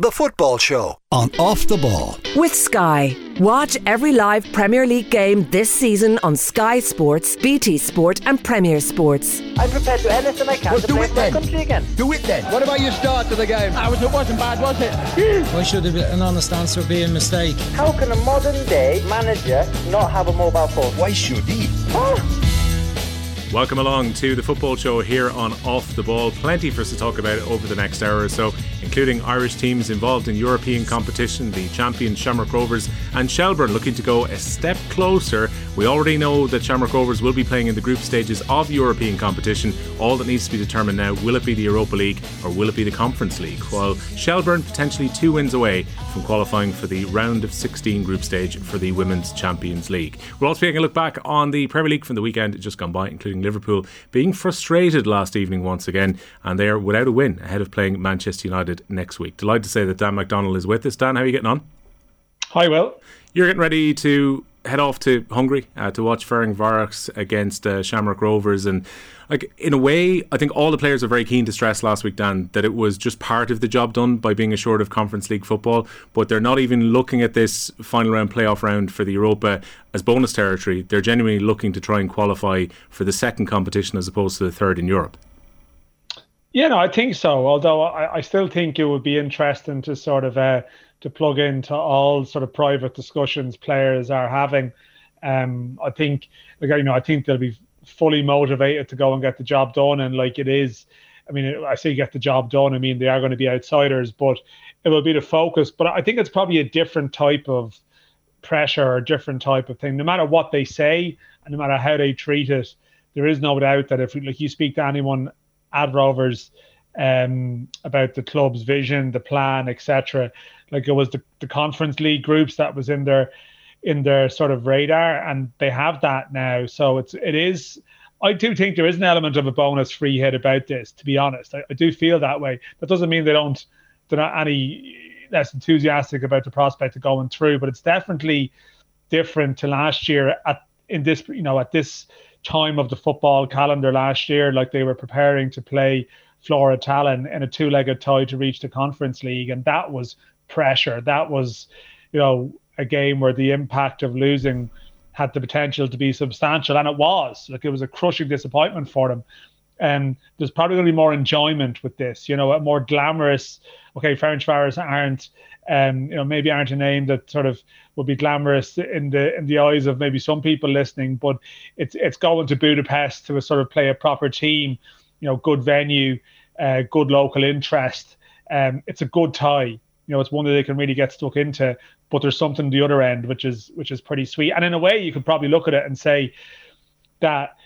The Football Show on Off the Ball. With Sky. Watch every live Premier League game this season on Sky Sports, BT Sport, and Premier Sports. I'm prepared to do anything I can well, to do play it for then. country again. Do it then. What about your start to the game? I was, it wasn't bad, was it? Why should an honest answer be a mistake? How can a modern day manager not have a mobile phone? Why should he? Oh. Welcome along to the football show here on Off the Ball. Plenty for us to talk about over the next hour or so, including Irish teams involved in European competition, the champion Shamrock Rovers, and Shelbourne looking to go a step closer. We already know that Shamrock Rovers will be playing in the group stages of European competition. All that needs to be determined now will it be the Europa League or will it be the Conference League? While Shelbourne potentially two wins away from qualifying for the round of 16 group stage for the Women's Champions League. We're also taking a look back on the Premier League from the weekend just gone by, including Liverpool being frustrated last evening once again, and they are without a win ahead of playing Manchester United next week. Delighted to say that Dan McDonald is with us. Dan, how are you getting on? Hi, Will. You're getting ready to head off to Hungary uh, to watch Ferencváros against uh, Shamrock Rovers, and like in a way, I think all the players were very keen to stress last week, Dan, that it was just part of the job done by being assured of Conference League football. But they're not even looking at this final round playoff round for the Europa as bonus territory. They're genuinely looking to try and qualify for the second competition as opposed to the third in Europe. Yeah, no, I think so. Although I, I still think it would be interesting to sort of uh, to plug into all sort of private discussions players are having. Um, I think, like you know, I think they'll be fully motivated to go and get the job done. And like it is, I mean, I say get the job done. I mean, they are going to be outsiders, but it will be the focus. But I think it's probably a different type of pressure or a different type of thing. No matter what they say and no matter how they treat it, there is no doubt that if like you speak to anyone at Rovers um, about the club's vision, the plan, etc., like it was the, the conference league groups that was in their in their sort of radar, and they have that now. So it's it is. I do think there is an element of a bonus free hit about this. To be honest, I, I do feel that way. That doesn't mean they don't. They're not any less enthusiastic about the prospect of going through, but it's definitely different to last year at in this you know at this time of the football calendar last year. Like they were preparing to play Flora Tallinn in a two-legged tie to reach the Conference League, and that was pressure. That was, you know, a game where the impact of losing had the potential to be substantial, and it was. Like it was a crushing disappointment for them. And there's probably going to be more enjoyment with this, you know, a more glamorous. Okay, Ferencváros aren't, um, you know, maybe aren't a name that sort of will be glamorous in the in the eyes of maybe some people listening, but it's it's going to Budapest to sort of play a proper team, you know, good venue, uh, good local interest. Um, it's a good tie. You know it's one that they can really get stuck into but there's something the other end which is which is pretty sweet. And in a way you could probably look at it and say that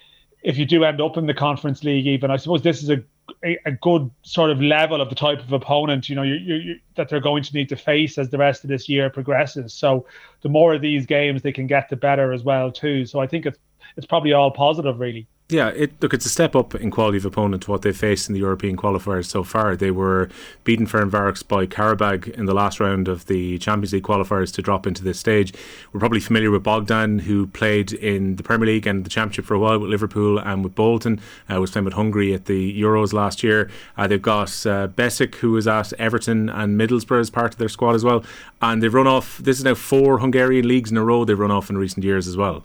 if you do end up in the conference league even i suppose this is a a, good sort of level of the type of opponent you know you, you, that they're going to need to face as the rest of this year progresses. So the more of these games they can get the better as well too. So i think it's it's probably all positive really yeah, it, look, it's a step up in quality of opponent to what they've faced in the European qualifiers so far. They were beaten for Ferencváros by Qarabag in the last round of the Champions League qualifiers to drop into this stage. We're probably familiar with Bogdan, who played in the Premier League and the Championship for a while with Liverpool and with Bolton. Uh, was playing with Hungary at the Euros last year. Uh, they've got uh, Besic, who was at Everton and Middlesbrough as part of their squad as well. And they've run off. This is now four Hungarian leagues in a row they've run off in recent years as well.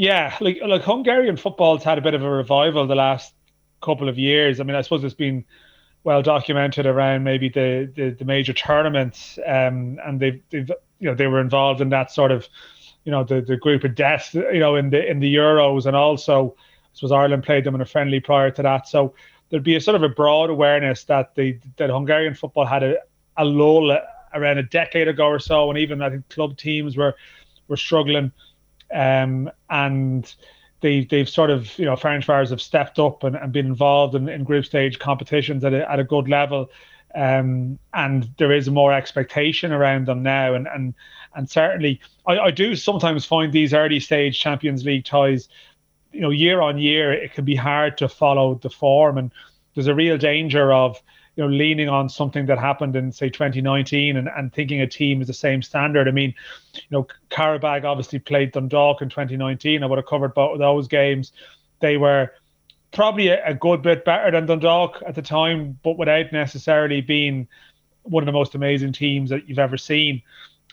Yeah, like like Hungarian football's had a bit of a revival the last couple of years. I mean, I suppose it's been well documented around maybe the the, the major tournaments, um, and they've they've you know they were involved in that sort of you know the the group of death you know in the in the Euros, and also I suppose Ireland played them in a friendly prior to that. So there'd be a sort of a broad awareness that the that Hungarian football had a, a lull around a decade ago or so, and even I think club teams were were struggling um, and they they've sort of you know Ferencváros have stepped up and, and been involved in, in group stage competitions at a, at a good level. Um, and there is more expectation around them now, and and and certainly I, I do sometimes find these early stage Champions League ties, you know, year on year it can be hard to follow the form, and there's a real danger of you know, leaning on something that happened in say 2019 and, and thinking a team is the same standard. I mean, you know, Qarabag obviously played Dundalk in 2019. I would have covered both those games. They were probably a, a good bit better than Dundalk at the time, but without necessarily being one of the most amazing teams that you've ever seen.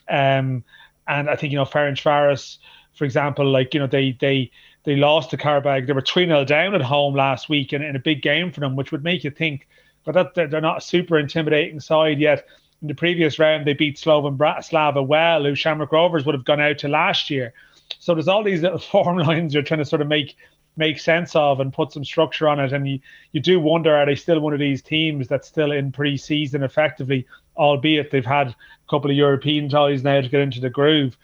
Um, and I think you know Ferencváros, for example, like you know they they they lost to Qarabag. They were three 0 down at home last week in, in a big game for them, which would make you think, but that they're, not a super intimidating side yet. In the previous round, they beat Slovan Bratislava well, who Shamrock Rovers would have gone out to last year. So there's all these little form lines you're trying to sort of make make sense of and put some structure on it. And you, you do wonder are they still one of these teams that's still in pre season effectively, albeit they've had a couple of European ties now to get into the groove.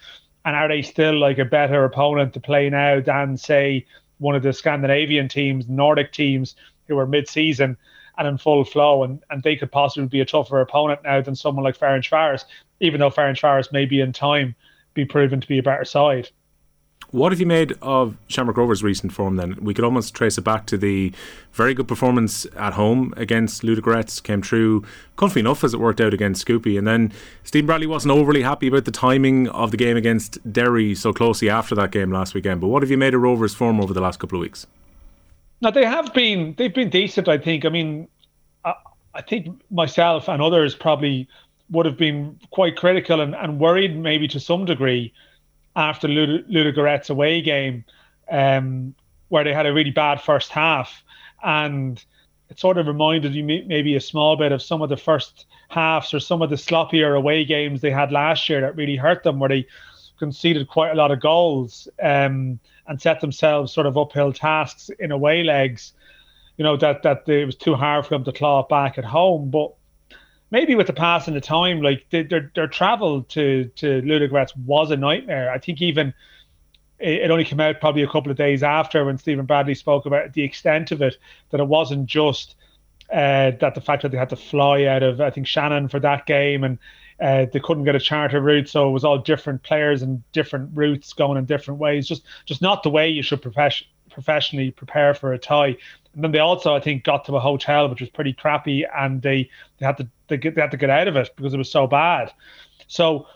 And are they still like a better opponent to play now than, say, one of the Scandinavian teams, Nordic teams who are mid season and in full flow? And, and they could possibly be a tougher opponent now than someone like Farron Ferencváros, even though Farron Ferencváros may be in time be proven to be a better side. What have you made of Shamrock Rovers' recent form then? We could almost trace it back to the very good performance at home against Ludogorets, came through comfy enough as it worked out against Shkupi. And then Steve Bradley wasn't overly happy about the timing of the game against Derry so closely after that game last weekend. But what have you made of Rovers' form over the last couple of weeks? Now they have been they've been decent, I think. I mean, I, I think myself and others probably would have been quite critical and, and worried maybe to some degree after Lud- Ludogorets away game, um, where they had a really bad first half, and it sort of reminded you maybe a small bit of some of the first halves or some of the sloppier away games they had last year that really hurt them, where they conceded quite a lot of goals um, and set themselves sort of uphill tasks in away legs. You know that that it was too hard for them to claw it back at home, but maybe with the passing of time, like their their travel to to Ludogorets was a nightmare. I think even it, only came out probably a couple of days after when Stephen Bradley spoke about the extent of it that it wasn't just uh, that the fact that they had to fly out of I think Shannon for that game and uh, they couldn't get a charter route, so it was all different players and different routes going in different ways. Just just not the way you should profession, professionally prepare for a tie. And then they also, I think, got to a hotel which was pretty crappy, and they they had to they, get, they had to get out of it because it was so bad. So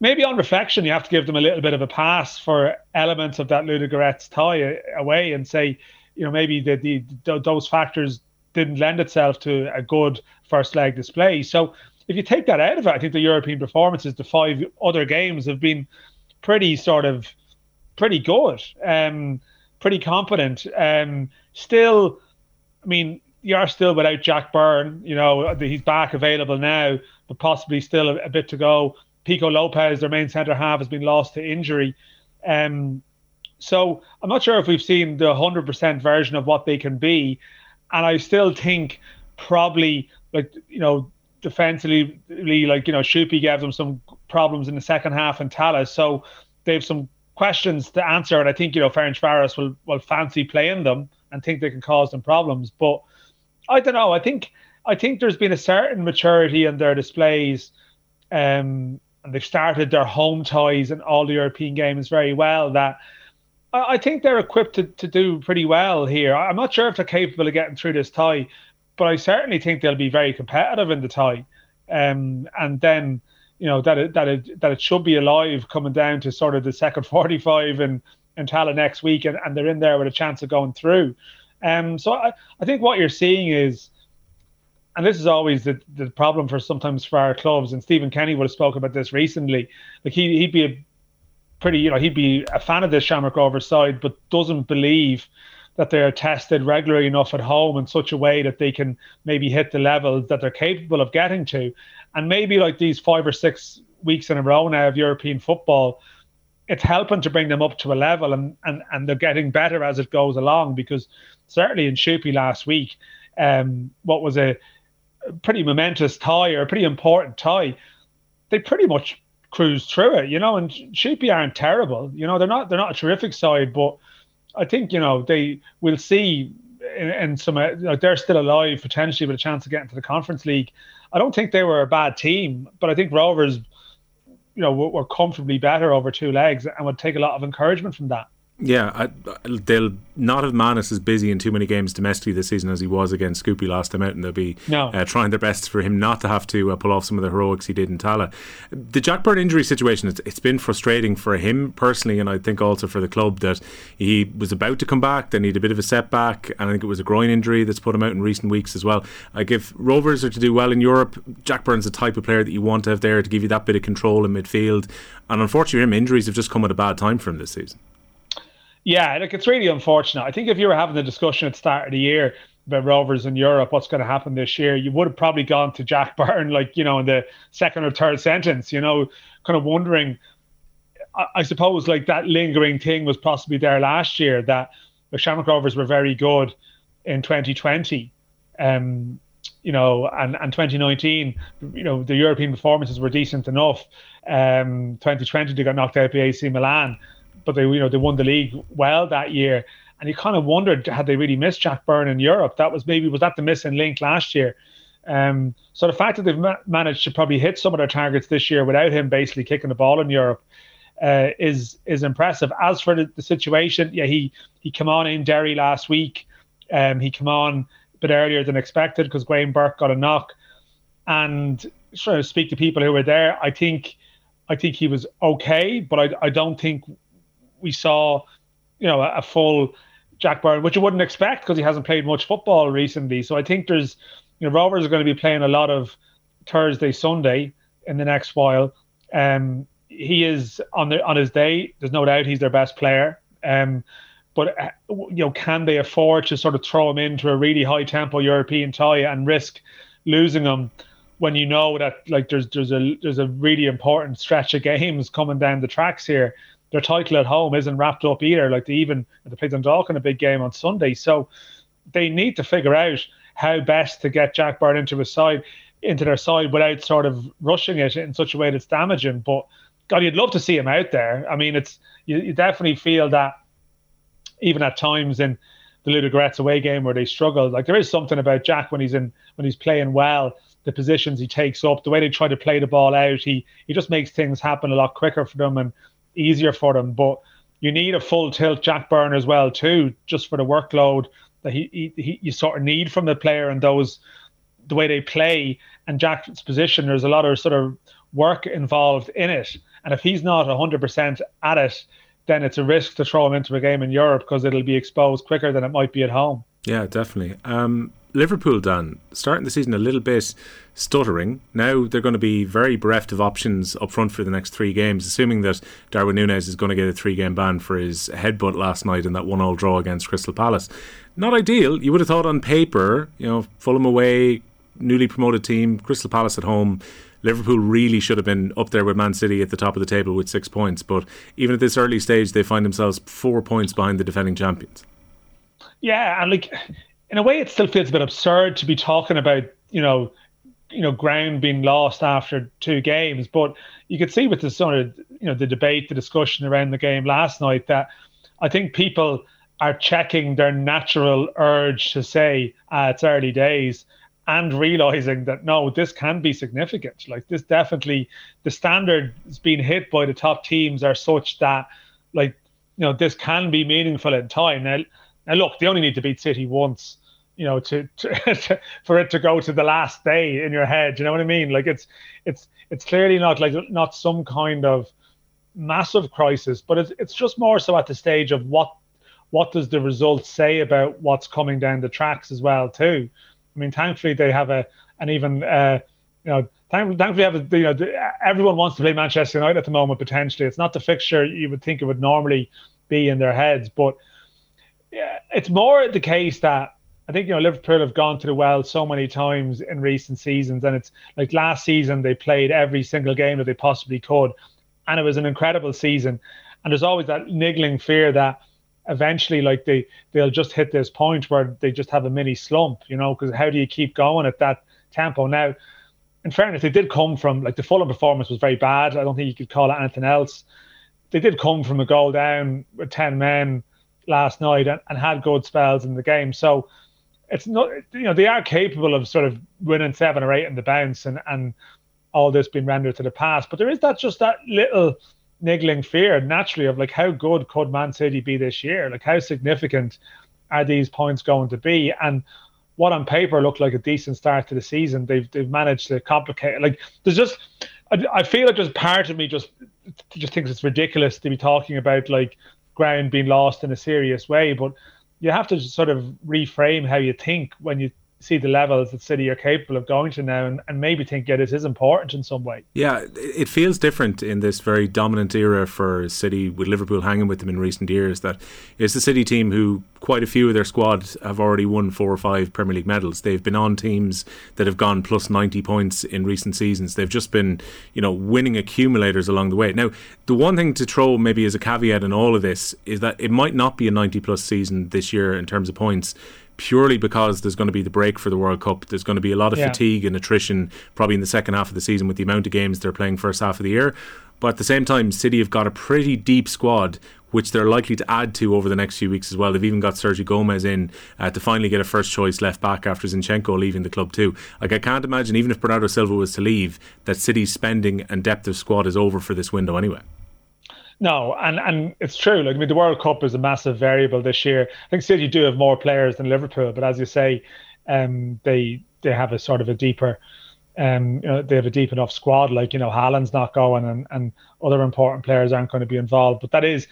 maybe on reflection, you have to give them a little bit of a pass for elements of that Ludogorets tie away and say, you know, maybe the, the, those factors didn't lend itself to a good first leg display. So if you take that out of it, I think the European performances, the five other games have been pretty sort of pretty good, um, pretty competent. Um, still, I mean, you are still without Jack Byrne. You know, he's back available now, but possibly still a, a bit to go. Pico Lopes, their main centre half, has been lost to injury. Um, so I'm not sure if we've seen the 100% version of what they can be. And I still think probably, like, you know, defensively, like, you know, Shkupi gave them some problems in the second half and Tallaght. So they have some questions to answer. And I think, you know, Ferencváros will, will fancy playing them and think they can cause them problems. But I don't know. I think I think there's been a certain maturity in their displays, um, and they've started their home ties and all the European games very well. That I, I think they're equipped to, to do pretty well here. I'm not sure if they're capable of getting through this tie, but I certainly think they'll be very competitive in the tie. Um, and then you know that it, that it, that it should be alive coming down to sort of the second 45 in in Tallaght next week, and, and they're in there with a chance of going through. Um, so I, I think what you're seeing is, and this is always the, the problem for sometimes for our clubs, and Stephen Kenny would have spoken about this recently. Like he, he'd be a pretty, you know, he'd be a fan of this Shamrock Rovers side, but doesn't believe that they're tested regularly enough at home in such a way that they can maybe hit the level that they're capable of getting to. And maybe like these five or six weeks in a row now of European football, it's helping to bring them up to a level and, and, and they're getting better as it goes along because certainly in Shkupi last week, um, what was a pretty momentous tie or a pretty important tie, they pretty much cruised through it, you know. And Shkupi aren't terrible, you know. They're not they're not a terrific side, but I think you know they will see in some uh, they're still alive potentially with a chance of getting to the Conference League. I don't think they were a bad team, but I think Rovers, you know, were, were comfortably better over two legs and would take a lot of encouragement from that. Yeah, I, they'll not have Mannus as busy in too many games domestically this season as he was against Shkupi last time out, and they'll be no. uh, trying their best for him not to have to uh, pull off some of the heroics he did in Tallaght. The Jack Byrne injury situation, it's, it's been frustrating for him personally, and I think also for the club that he was about to come back, then he had a bit of a setback, and I think it was a groin injury that's put him out in recent weeks as well. Like if Rovers are to do well in Europe, Jack Byrne's the type of player that you want to have there to give you that bit of control in midfield, and unfortunately, him injuries have just come at a bad time for him this season. Yeah, like it's really unfortunate. I think if you were having the discussion at the start of the year about Rovers in Europe, what's going to happen this year, you would have probably gone to Jack Byrne, like, you know, in the second or third sentence, you know, kind of wondering. I, I suppose like that lingering thing was possibly there last year that the Shamrock Rovers were very good in 2020. Um, you know, and, and 2019, you know, the European performances were decent enough. Um, 2020, they got knocked out by AC Milan but they you know they won the league well that year. And you kind of wondered had they really missed Jack Byrne in Europe? That was maybe was that the missing link last year. Um, so the fact that they've ma- managed to probably hit some of their targets this year without him basically kicking the ball in Europe uh, is is impressive. As for the, the, situation, yeah, he he came on in Derry last week. Um, he came on a bit earlier than expected because Graham Burke got a knock. And trying to speak to people who were there, I think I think he was okay, but I, I don't think we saw, you know, a, a full Jack Byrne, which you wouldn't expect because he hasn't played much football recently. So I think there's, you know, Rovers are going to be playing a lot of Thursday, Sunday in the next while. Um, he is on the on his day. There's no doubt he's their best player. Um, but uh, you know, can they afford to sort of throw him into a really high tempo European tie and risk losing him when you know that like there's there's a there's a really important stretch of games coming down the tracks here their title at home isn't wrapped up either. Like they even they played Dundalk in a big game on Sunday, so they need to figure out how best to get Jack Byrne into his side, into their side without sort of rushing it in such a way that's damaging. But God, you'd love to see him out there. I mean, it's you, you definitely feel that even at times in the Ludogorets away game where they struggled, like there is something about Jack when he's in when he's playing well. The positions he takes up, the way they try to play the ball out, he he just makes things happen a lot quicker for them. And easier for them. But you need a full tilt Jack Byrne as well too, just for the workload that he, he, he you sort of need from the player and those the way they play and Jack's position. There's a lot of sort of work involved in it, and if he's not 100% at it, then it's a risk to throw him into a game in Europe because it'll be exposed quicker than it might be at home. Yeah, definitely. Um, Liverpool, Dan, starting the season a little bit stuttering. Now they're going to be very bereft of options up front for the next three games, assuming that Darwin Nunez is going to get a three game ban for his headbutt last night in that one all draw against Crystal Palace. Not ideal. You would have thought on paper, you know, Fulham away, newly promoted team, Crystal Palace at home. Liverpool really should have been up there with Man City at the top of the table with six points, but even at this early stage, they find themselves four points behind the defending champions. Yeah, and like in a way, it still feels a bit absurd to be talking about, you know, you know, ground being lost after two games. But you could see with the sort of, you know, the debate, the discussion around the game last night that I think people are checking their natural urge to say uh, it's early days and realizing that no, this can be significant. Like this, definitely, the standard standards being hit by the top teams are such that, like, you know, this can be meaningful in time. Now, now look, they only need to beat City once you know to, to, for it to go to the last day in your head you know what i mean? Like it's it's it's clearly not like not some kind of massive crisis but it's, it's just more so at the stage of what what does the result say about what's coming down the tracks as well too? I mean thankfully they have a an even uh you know thankfully have a, you know everyone wants to play manchester united at the moment potentially. It's not the fixture you would think it would normally be in their heads but yeah, it's more the case that I think you know Liverpool have gone to the well so many times in recent seasons, and it's like last season they played every single game that they possibly could, and it was an incredible season. And there's always that niggling fear that eventually, like they they'll just hit this point where they just have a mini slump, you know? Because how do you keep going at that tempo? Now, in fairness, they did come from like the Fulham performance was very bad. I don't think you could call it anything else. They did come from a goal down with ten men last night and, and had good spells in the game. So it's not you know they are capable of sort of winning seven or eight in the bounce and and all this being rendered to the past but there is that just that little niggling fear naturally of like how good could Man City be this year? Like how significant are these points going to be? And what on paper looked like a decent start to the season, they've they've managed to complicate. it. Like there's just, I, I feel like there's part of me just just thinks it's ridiculous to be talking about like ground being lost in a serious way, but you have to sort of reframe how you think when you see the levels that City are capable of going to now and, and maybe think, yeah, this is important in some way. Yeah, it feels different in this very dominant era for City with Liverpool hanging with them in recent years. That it's the City team who quite a few of their squad have already won four or five Premier League medals. They've been on teams that have gone plus 90 points in recent seasons. They've just been, you know, winning accumulators along the way. Now, the one thing to throw maybe as a caveat in all of this is that it might not be a 90 plus season this year in terms of points purely because there's going to be the break for the World Cup. There's going to be a lot of yeah. fatigue and attrition probably in the second half of the season with the amount of games they're playing first half of the year. But at the same time, City have got a pretty deep squad, which they're likely to add to over the next few weeks as well. They've even got Sergio Gomez in uh, to finally get a first choice left back after Zinchenko leaving the club too. Like I can't imagine, even if Bernardo Silva was to leave, that City's spending and depth of squad is over for this window anyway. No, and and it's true. Like I mean, the World Cup is a massive variable this year. I think City do have more players than Liverpool, but as you say, um, they they have a sort of a deeper, um, you know, they have a deep enough squad. Like you know, Haaland's not going, and and other important players aren't going to be involved. But that is.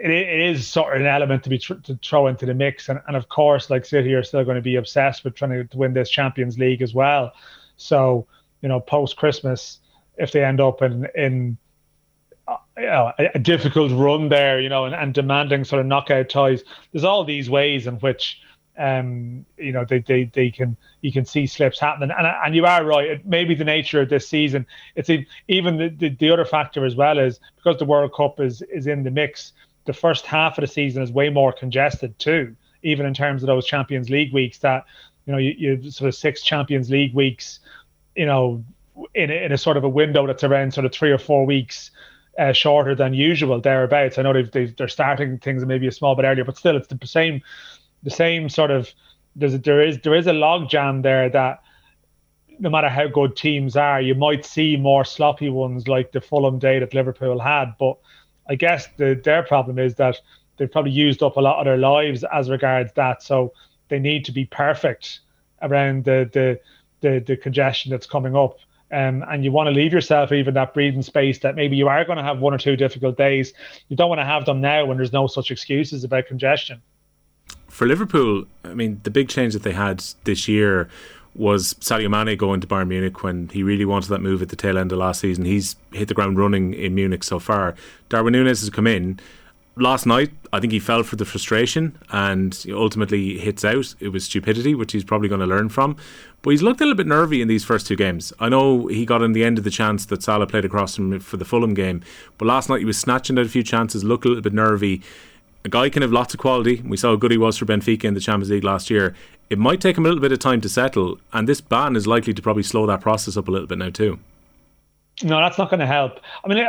It, is sort of an element to be tr- to throw into the mix, and, and of course, like City are still going to be obsessed with trying to win this Champions League as well. So, you know, post Christmas, if they end up in in you know, a, difficult run there, you know, and, and demanding sort of knockout ties. There's all these ways in which, um, you know, they, they, they can you can see slips happening, and and you are right. It may be the nature of this season. It's even the, the, the other factor as well is because the World Cup is is in the mix. The first half of the season is way more congested too, even in terms of those Champions League weeks. That you know, you, you sort of six Champions League weeks, you know, in a, in a sort of a window that's around sort of three or four weeks uh, shorter than usual thereabouts. I know they've, they are starting things maybe a small bit earlier, but still it's the same the same sort of there's a, there is there is a log jam there that no matter how good teams are, you might see more sloppy ones like the Fulham day that Liverpool had. But I guess the, their problem is that they've probably used up a lot of their lives as regards that. So they need to be perfect around the the the, the congestion that's coming up. Um, and you want to leave yourself even that breathing space that maybe you are going to have one or two difficult days. You don't want to have them now when there's no such excuses about congestion. For Liverpool, I mean, the big change that they had this year was Sadio Mane going to Bayern Munich when he really wanted that move at the tail end of last season. He's hit the ground running in Munich so far. Darwin Nunez has come in last night, I think he fell for the frustration and ultimately hits out. It was stupidity, which he's probably going to learn from. But he's looked a little bit nervy in these first two games. I know he got in the end of the chance that Salah played across him for the Fulham game, but last night he was snatching out a few chances, looked a little bit nervy. A guy can have lots of quality. We saw how good he was for Benfica in the Champions League last year. It might take him a little bit of time to settle, and this ban is likely to probably slow that process up a little bit now too. No, that's not going to help. I mean,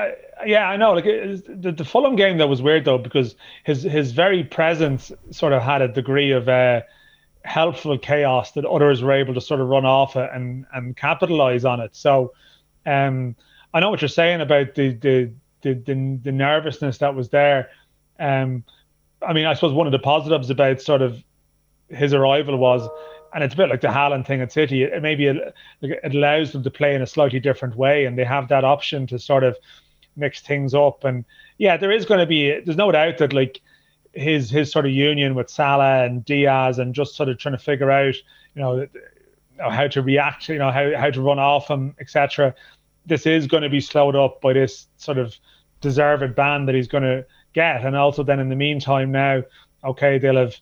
yeah, I know. Like the, the Fulham game that was weird though because his his very presence sort of had a degree of uh, helpful chaos that others were able to sort of run off and and capitalize on it. So, um, I know what you're saying about the the the the, the nervousness that was there. Um, I mean, I suppose one of the positives about sort of his arrival was and it's a bit like the Haaland thing at City. It, maybe it, it allows them to play in a slightly different way, and they have that option to sort of mix things up. And yeah, there is going to be. There's no doubt that like his his sort of union with Salah and Diaz, and just sort of trying to figure out, you know, uh, how to react, you know, how how to run off him, etc. This is going to be slowed up by this sort of deserved ban that he's going to get, and also then in the meantime now, okay, they'll have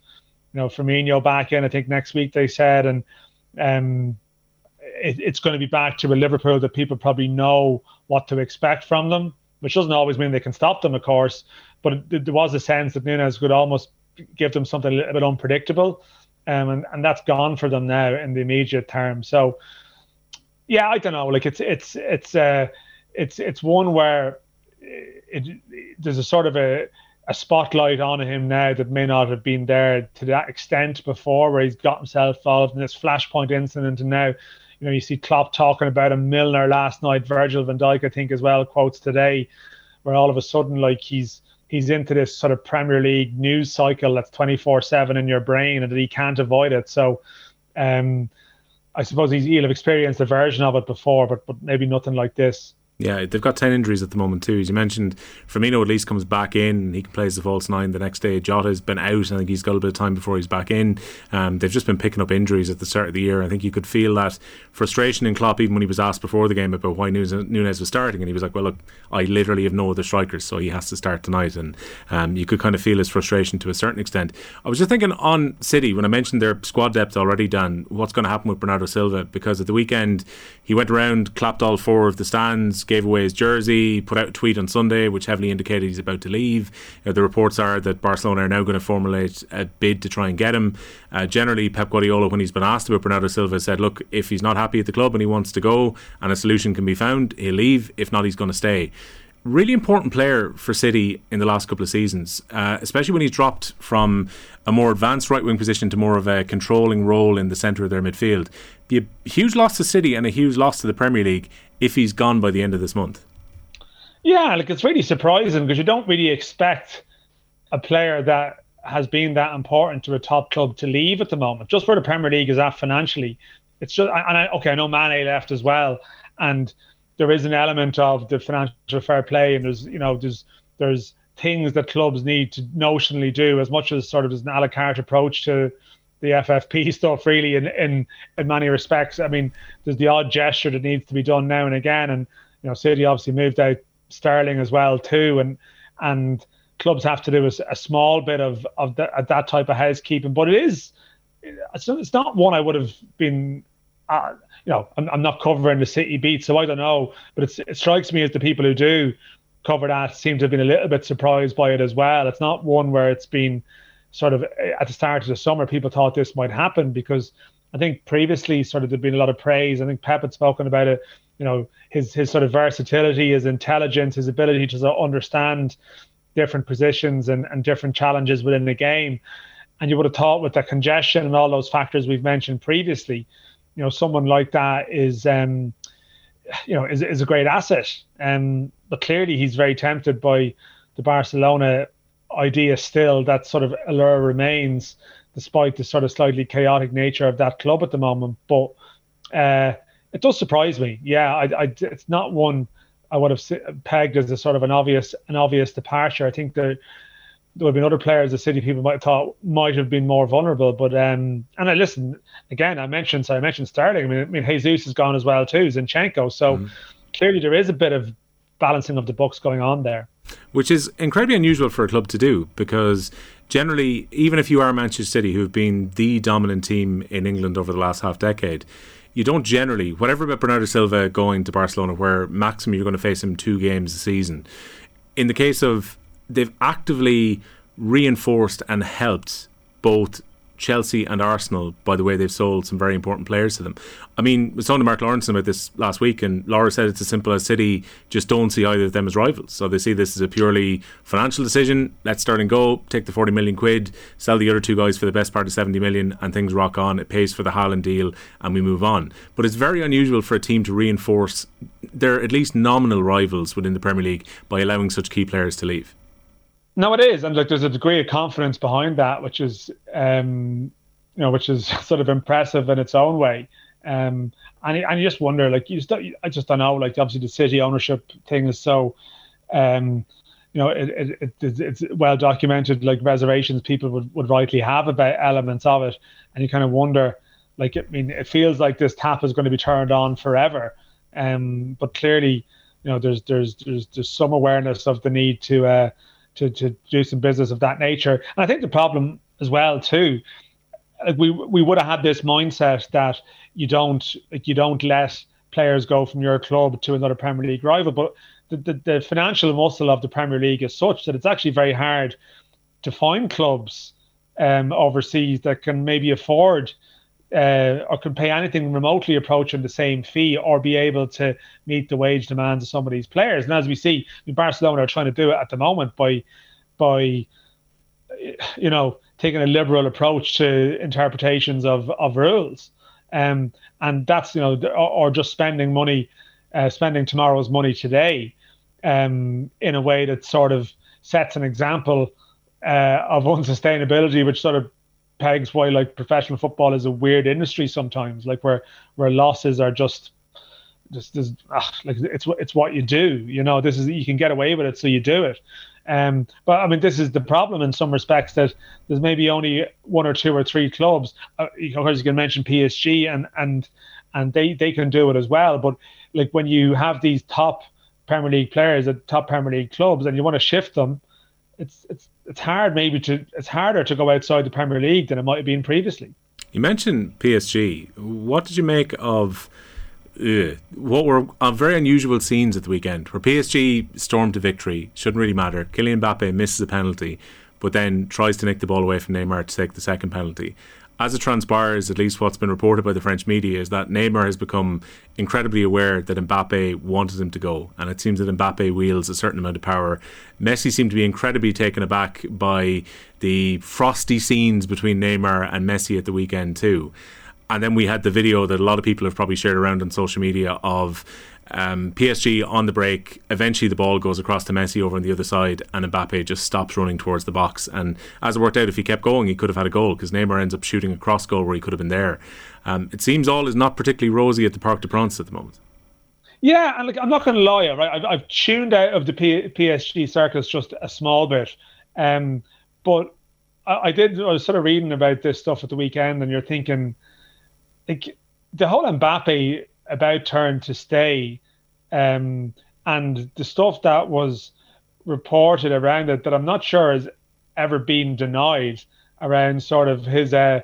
you know Firmino back in. I think next week they said, and um, it, it's going to be back to a Liverpool that people probably know what to expect from them, which doesn't always mean they can stop them, of course. But it, there was a sense that Nunez could almost give them something a little bit unpredictable, um, and and that's gone for them now in the immediate term. So, yeah, I don't know. Like it's it's it's uh, it's it's one where it, it there's a sort of a a spotlight on him now that may not have been there to that extent before, where he's got himself involved in this flashpoint incident, and now, you know, you see Klopp talking about a Milner last night, Virgil van Dijk, I think, as well, quotes today, where all of a sudden like he's he's into this sort of Premier League news cycle that's 24 7 in your brain and that he can't avoid it. So, um, I suppose he'll have experienced a version of it before, but, but maybe nothing like this. Yeah, they've got 10 injuries at the moment, too. As you mentioned, Firmino at least comes back in. He can play as the false nine the next day. Jota's been out. I think he's got a bit of time before he's back in. Um, they've just been picking up injuries at the start of the year. I think you could feel that frustration in Klopp even when he was asked before the game about why Nunez was starting. And he was like, well, look, I literally have no other strikers, so he has to start tonight. And um, you could kind of feel his frustration to a certain extent. I was just thinking on City, when I mentioned their squad depth already, Dan, what's going to happen with Bernardo Silva? Because at the weekend, he went around, clapped all four of the stands, gave away his jersey put out a tweet on Sunday which heavily indicated he's about to leave. Uh, the reports are that Barcelona are now going to formulate a bid to try and get him. Uh, generally, Pep Guardiola, when he's been asked about Bernardo Silva, said, "Look, if he's not happy at the club and he wants to go, and a solution can be found, he'll leave. If not, he's going to stay." really important player for City in the last couple of seasons, uh, especially when he's dropped from a more advanced right wing position to more of a controlling role in the centre of their midfield. Be a huge loss to City and a huge loss to the Premier League if he's gone by the end of this month. Yeah, like it's really surprising because you don't really expect a player that has been that important to a top club to leave at the moment. Just where the Premier League is at financially, it's just and I, okay, I know Mane left as well, and there is an element of the financial fair play, and there's you know there's there's things that clubs need to notionally do as much as sort of as an a la carte approach to the FFP stuff really in, in in many respects. I mean, there's the odd gesture that needs to be done now and again, and you know, City obviously moved out Sterling as well too, and and clubs have to do a, a small bit of of the, that type of housekeeping. But it is it's not, it's not one I would have been. Uh, you know, I'm, I'm not covering the City beat, so I don't know. But it strikes me as the people who do cover that seem to have been a little bit surprised by it as well. It's not one where it's been sort of at the start of the summer people thought this might happen because I think previously sort of there'd been a lot of praise. I think Pep had spoken about it you know his his sort of versatility, his intelligence, his ability to understand different positions and, and different challenges within the game. And you would have thought with the congestion and all those factors we've mentioned previously, you know, someone like that is um, you know, is, is a great asset. Um, but clearly he's very tempted by the Barcelona idea still that sort of allure remains despite the sort of slightly chaotic nature of that club at the moment. But uh, it does surprise me. Yeah, I, I, it's not one I would have pegged as a sort of an obvious an obvious departure. I think there there would have been other players the City people might have thought might have been more vulnerable. But um, and I listen again. I mentioned so I mentioned Sterling. I mean, I mean Jesus is gone as well too. Zinchenko. So mm. clearly there is a bit of balancing of the books going on there. Which is incredibly unusual for a club to do because generally, even if you are Manchester City, who've been the dominant team in England over the last half decade, you don't generally, whatever about Bernardo Silva going to Barcelona, where maximum you're going to face him two games a season. In the case of, they've actively reinforced and helped both Chelsea and Arsenal by the way they've sold some very important players to them. I mean, we was talking to Mark Lawrence about this last week, and Laura said it's as simple as City just don't see either of them as rivals. So they see this as a purely financial decision. Let's start and go, take the 40 million quid, sell the other two guys for the best part of 70 million, and things rock on. It pays for the Haaland deal, and we move on. But it's very unusual for a team to reinforce their at least nominal rivals within the Premier League by allowing such key players to leave. No, it is, and like there's a degree of confidence behind that, which is, um, you know, which is sort of impressive in its own way. Um, and and you just wonder, like you just, I just don't know, like obviously the city ownership thing is so, um, you know, it, it, it, it's well documented, like reservations people would, would rightly have about elements of it, and you kind of wonder, like, I mean, it feels like this tap is going to be turned on forever, um, but clearly, you know, there's there's there's there's some awareness of the need to. Uh, to, to do some business of that nature. And I think the problem as well too, like we we would have had this mindset that you don't like you don't let players go from your club to another Premier League rival, but the, the, the financial muscle of the Premier League is such that it's actually very hard to find clubs um, overseas that can maybe afford uh, or can pay anything remotely approaching the same fee or be able to meet the wage demands of some of these players. And as we see, Barcelona are trying to do it at the moment by by you know taking a liberal approach to interpretations of of rules. Um, and that's you know or, or just spending money, uh, spending tomorrow's money today. um, in a way that sort of sets an example uh, of unsustainability, which sort of pegs why like professional football is a weird industry sometimes, like where where losses are just just, just ah, like it's it's what you do. You know, this is you can get away with it, so you do it. Um, but I mean, this is the problem in some respects that there's maybe only one or two or three clubs. Uh, of course, you can mention PSG and and and they they can do it as well. But like when you have these top Premier League players at top Premier League clubs and you want to shift them, it's it's it's hard maybe to it's harder to go outside the Premier League than it might have been previously. You mentioned PSG. What did you make of? uh, what were uh, very unusual scenes at the weekend where PSG stormed to victory. Shouldn't really matter. Kylian Mbappe misses a penalty, but then tries to nick the ball away from Neymar to take the second penalty. As it transpires, at least what's been reported by the French media is that Neymar has become incredibly aware that Mbappe wanted him to go, and it seems that Mbappe wields a certain amount of power. Messi seemed to be incredibly taken aback by the frosty scenes between Neymar and Messi at the weekend too. And then we had the video that a lot of people have probably shared around on social media of um, PSG on the break. Eventually, the ball goes across to Messi over on the other side, and Mbappe just stops running towards the box. And as it worked out, if he kept going, he could have had a goal because Neymar ends up shooting a cross goal where he could have been there. Um, it seems all is not particularly rosy at the Parc des Princes at the moment. Yeah, and like I'm not going to lie, right? I've, I've, tuned out of the P- PSG circus just a small bit, um, but I, I did. I was sort of reading about this stuff at the weekend, and you're thinking like the whole Mbappe about turn to stay, um, and the stuff that was reported around it that I'm not sure has ever been denied around sort of his uh,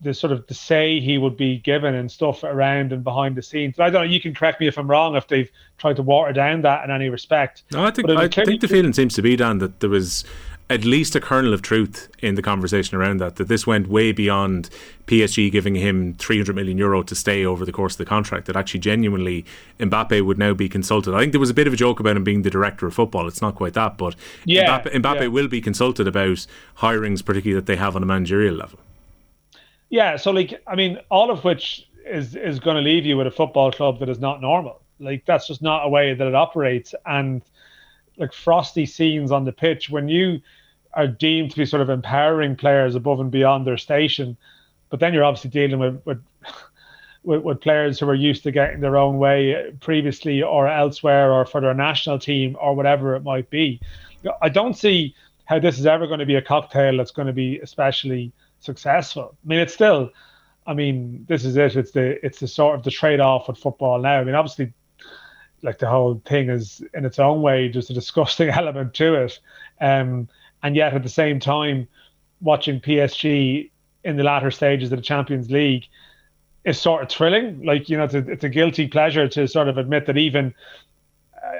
the sort of the say he would be given and stuff around and behind the scenes. But I don't know. You can correct me if I'm wrong if they've tried to water down that in any respect. No, I think I think the feeling seems to be Dan that there was at least a kernel of truth in the conversation around that. That this went way beyond PSG giving him 300 million euro to stay over the course of the contract. That actually, genuinely, Mbappe would now be consulted. I think there was a bit of a joke about him being the director of football. It's not quite that, but yeah, Mbappe, Mbappe yeah. will be consulted about hirings, particularly that they have on a managerial level. Yeah, so like I mean, all of which is is going to leave you with a football club that is not normal. Like that's just not a way that it operates, and like frosty scenes on the pitch when you are deemed to be sort of empowering players above and beyond their station. But then you're obviously dealing with, with with, with, players who are used to getting their own way previously or elsewhere or for their national team or whatever it might be. I don't see how this is ever going to be a cocktail that's going to be especially successful. I mean, it's still, I mean, this is it. It's the it's the sort of the trade off with football now. I mean, obviously, like the whole thing is in its own way just a disgusting element to it. Um, and yet at the same time, watching PSG in the latter stages of the Champions League is sort of thrilling. Like you know, it's a, it's a guilty pleasure to sort of admit that even uh,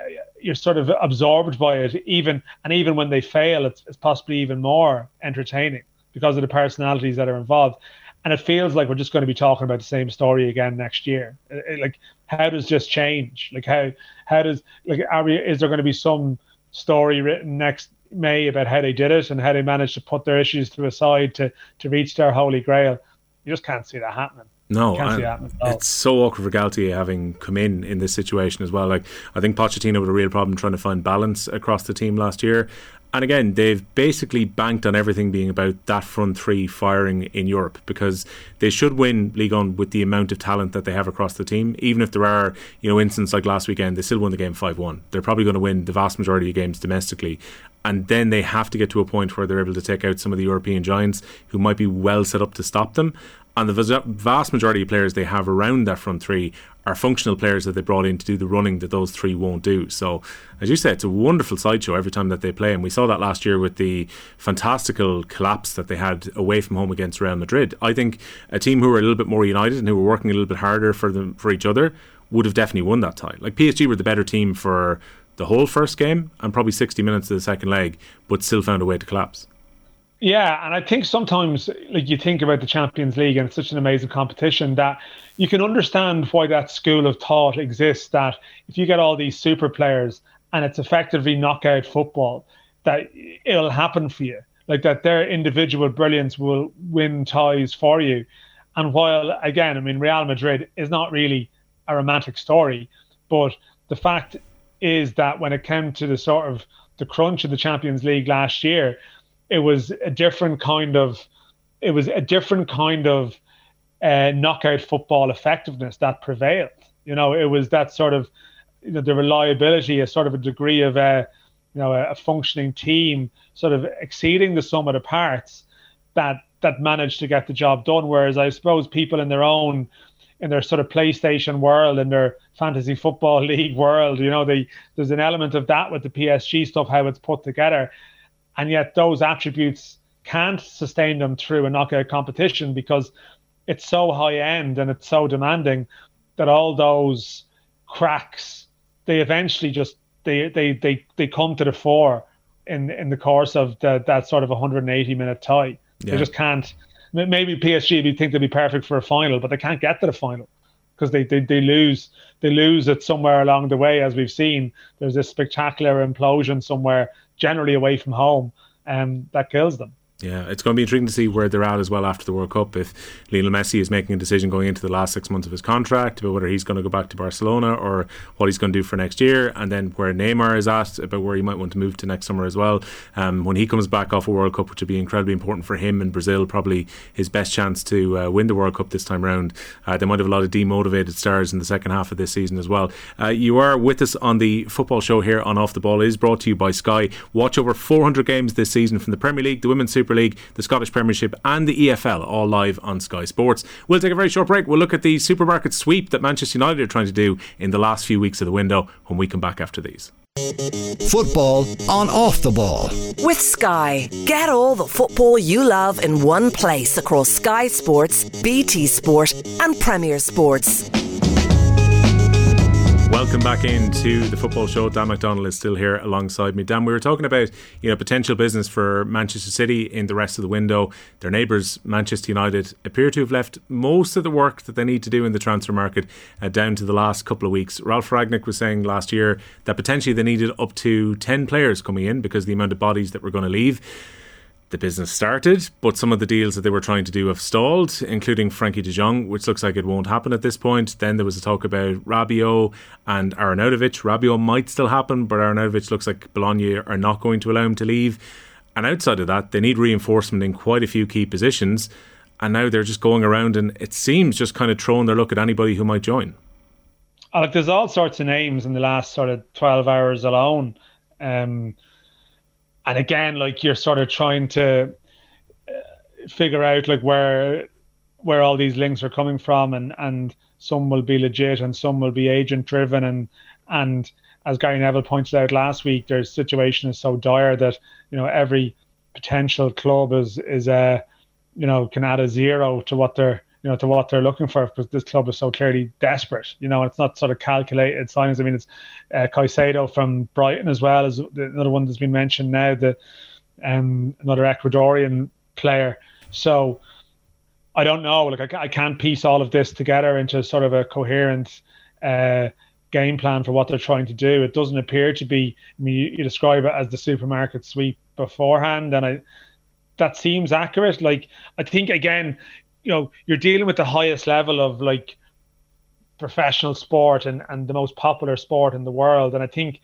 you're sort of absorbed by it, even and even when they fail, it's, it's possibly even more entertaining because of the personalities that are involved. And it feels like we're just going to be talking about the same story again next year. It, it, like, how does this change? Like, how how does like are we? Is there going to be some story written next May about how they did it and how they managed to put their issues to a side to to reach their holy grail. You just can't see that happening. No, it's so awkward for Galtier having come in in this situation as well. Like I think Pochettino had a real problem trying to find balance across the team last year, and again, they've basically banked on everything being about that front three firing in Europe because they should win League 1 with the amount of talent that they have across the team. Even if there are, you know, instances like last weekend, they still won the game 5 1. They're probably going to win the vast majority of games domestically. And then they have to get to a point where they're able to take out some of the European giants who might be well set up to stop them. And the vast majority of players they have around that front three are functional players that they brought in to do the running that those three won't do. So, as you said, it's a wonderful sideshow every time that they play. And we saw that last year with the fantastical collapse that they had away from home against Real Madrid. I think a team who were a little bit more united and who were working a little bit harder for them for each other would have definitely won that tie. Like PSG were the better team for the whole first game and probably 60 minutes of the second leg, but still found a way to collapse. Yeah, and I think sometimes like you think about the Champions League and it's such an amazing competition that you can understand why that school of thought exists that if you get all these super players and it's effectively knockout football that it'll happen for you. Like that their individual brilliance will win ties for you. And while again, I mean Real Madrid is not really a romantic story, but the fact is that when it came to the sort of the crunch of the Champions League last year, it was a different kind of it was a different kind of uh, knockout football effectiveness that prevailed. You know, it was that sort of you know, the reliability, a sort of a degree of a you know a, a functioning team, sort of exceeding the sum of the parts that that managed to get the job done. Whereas I suppose people in their own in their sort of PlayStation world, in their fantasy football league world, you know, they, there's an element of that with the PSG stuff, how it's put together, and yet those attributes can't sustain them through a knockout competition because it's so high end and it's so demanding that all those cracks they eventually just they they they, they come to the fore in in the course of the, that sort of 180 minute tie. Yeah. They just can't. Maybe PSG would think they'd be perfect for a final, but they can't get to the final because they, they they lose they lose it somewhere along the way, as we've seen. There's this spectacular implosion somewhere, generally away from home, and um, that kills them. Yeah, it's going to be intriguing to see where they're at as well after the World Cup. If Lionel Messi is making a decision going into the last six months of his contract about whether he's going to go back to Barcelona or what he's going to do for next year, and then where Neymar is at about where he might want to move to next summer as well. Um, when he comes back off a World Cup, which would be incredibly important for him in Brazil, probably his best chance to uh, win the World Cup this time around. Uh, they might have a lot of demotivated stars in the second half of this season as well. Uh, you are with us on the football show here on Off the Ball. It is brought to you by Sky. Watch over 400 games this season from the Premier League, the Women's Super League, the Scottish Scottish Premiership and the EFL, all live on Sky Sports. We'll take a very short break. We'll look at the supermarket sweep that Manchester United are trying to do in the last few weeks of the window when we come back after these. Football on off the ball. With Sky. Get all the football you love in one place across Sky Sports, BT Sport, and Premier Sports. Welcome back into the football show. Dan McDonnell is still here alongside me. Dan, we were talking about you know potential business for Manchester City in the rest of the window. Their neighbours, Manchester United, appear to have left most of the work that they need to do in the transfer market uh, down to the last couple of weeks. Ralf Rangnick was saying last year that potentially they needed up to ten players coming in because the amount of bodies that were going to leave the business started, but some of the deals that they were trying to do have stalled, including Frenkie de Jong, which looks like it won't happen at this point. Then there was a talk about Rabiot and Arnautovic. Rabiot might still happen, but Arnautovic looks like Bologna are not going to allow him to leave. And outside of that, they need reinforcement in quite a few key positions. And now they're just going around and it seems just kind of throwing their look at anybody who might join. There's all sorts of names in the last sort of 12 hours alone. Um, and again, like you're sort of trying to uh, figure out like where where all these links are coming from, and and some will be legit and some will be agent driven, and and as Gary Neville pointed out last week, their situation is so dire that you know every potential club is is a uh, you know can add a zero to what they're you know, to what they're looking for because this club is so clearly desperate. You know, it's not sort of calculated signings. I mean, it's uh, Caicedo from Brighton as well as another one that's been mentioned now. The um, another Ecuadorian player. So I don't know. Like I, I can't piece all of this together into sort of a coherent. Uh, game plan for what they're trying to do. It doesn't appear to be. I mean, you, you, describe it as the supermarket sweep beforehand, and I that seems accurate. Like I think again, you know you're dealing with the highest level of like professional sport and and the most popular sport in the world. And i think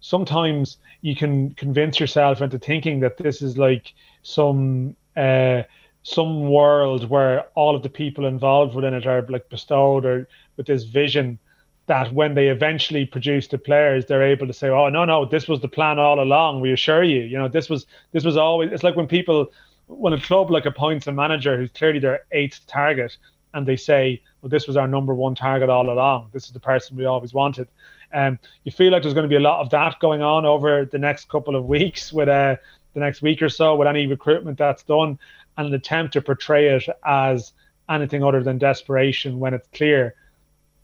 sometimes you can convince yourself into thinking that this is like some uh some world where all of the people involved within it are like bestowed or with this vision that when they eventually produce the players they're able to say oh no no this was the plan all along. We assure you you know this was this was always it's like when people when a club like appoints a manager who's clearly their eighth target and they say, well, this was our number one target all along. This is the person we always wanted. Um, you feel like there's going to be a lot of that going on over the next couple of weeks with uh, the next week or so with any recruitment that's done and an attempt to portray it as anything other than desperation when it's clear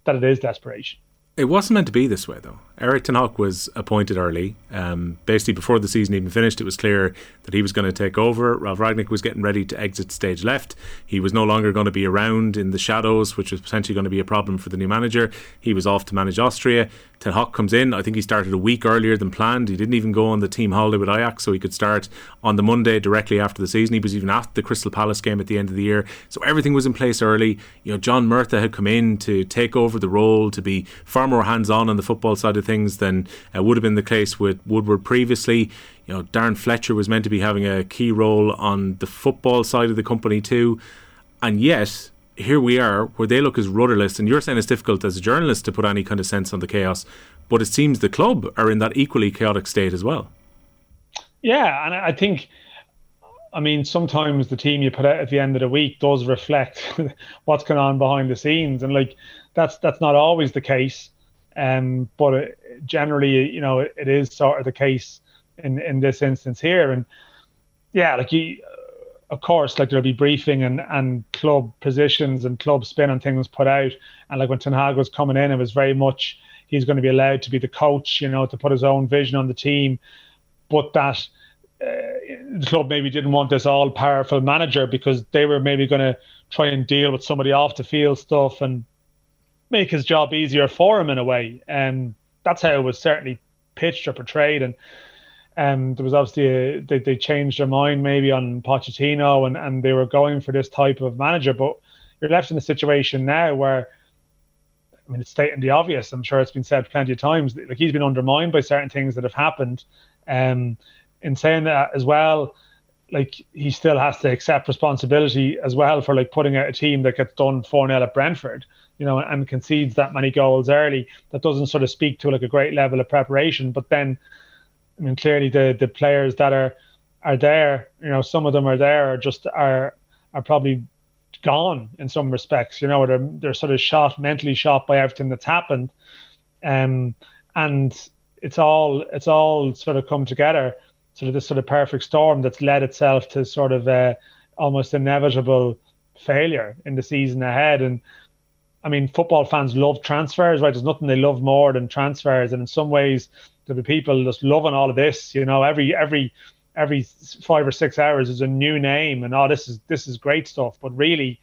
that it is desperation. It wasn't meant to be this way, though. Erik Ten Hag was appointed early. Um, basically, before the season even finished, it was clear that he was going to take over. Ralf Rangnick was getting ready to exit stage left. He was no longer going to be around in the shadows, which was potentially going to be a problem for the new manager. He was off to manage Austria. Ten Hag comes in. I think he started a week earlier than planned. He didn't even go on the team holiday with Ajax, so he could start on the Monday directly after the season. He was even at the Crystal Palace game at the end of the year. So everything was in place early. You know, John Murtough had come in to take over the role, to be far more hands on on the football side of of things than uh, would have been the case with Woodward previously. You know, Darren Fletcher was meant to be having a key role on the football side of the company too, and yet here we are where they look as rudderless. And you're saying it's difficult as a journalist to put any kind of sense on the chaos, but it seems the club are in that equally chaotic state as well. Yeah, and I think I mean, sometimes the team you put out at the end of the week does reflect what's going on behind the scenes, and like that's that's not always the case. Um, but it, generally, you know, it, it is sort of the case in in this instance here, and yeah, like you, of course, like there'll be briefing and and club positions and club spin and things put out, and like when Ten Hag was coming in, it was very much he's going to be allowed to be the coach, you know, to put his own vision on the team, but that the club maybe didn't want this all powerful manager because they were maybe going to try and deal with somebody off the field stuff and make his job easier for him in a way. And um, that's how it was certainly pitched or portrayed. And um, there was obviously a, they, they changed their mind maybe on Pochettino and, and they were going for this type of manager. But you're left in a situation now where, I mean, it's stating the obvious. I'm sure it's been said plenty of times. Like he's been undermined by certain things that have happened. Um, in saying that as well, like he still has to accept responsibility as well for like putting out a team that gets done 4 0 at Brentford, you know, and concedes that many goals early. That doesn't sort of speak to like a great level of preparation. But then, I mean, clearly the the players that are are there, you know, some of them are there are just are are probably gone in some respects, you know, they're they're sort of shot mentally shot by everything that's happened. Um and it's all it's all sort of come together sort of this sort of perfect storm that's led itself to sort of uh, almost inevitable failure in the season ahead. And I mean, football fans love transfers, right? There's nothing they love more than transfers, and in some ways, there'll be people just loving all of this. You know, every every every five or six hours is a new name, and oh, this is this is great stuff. But really,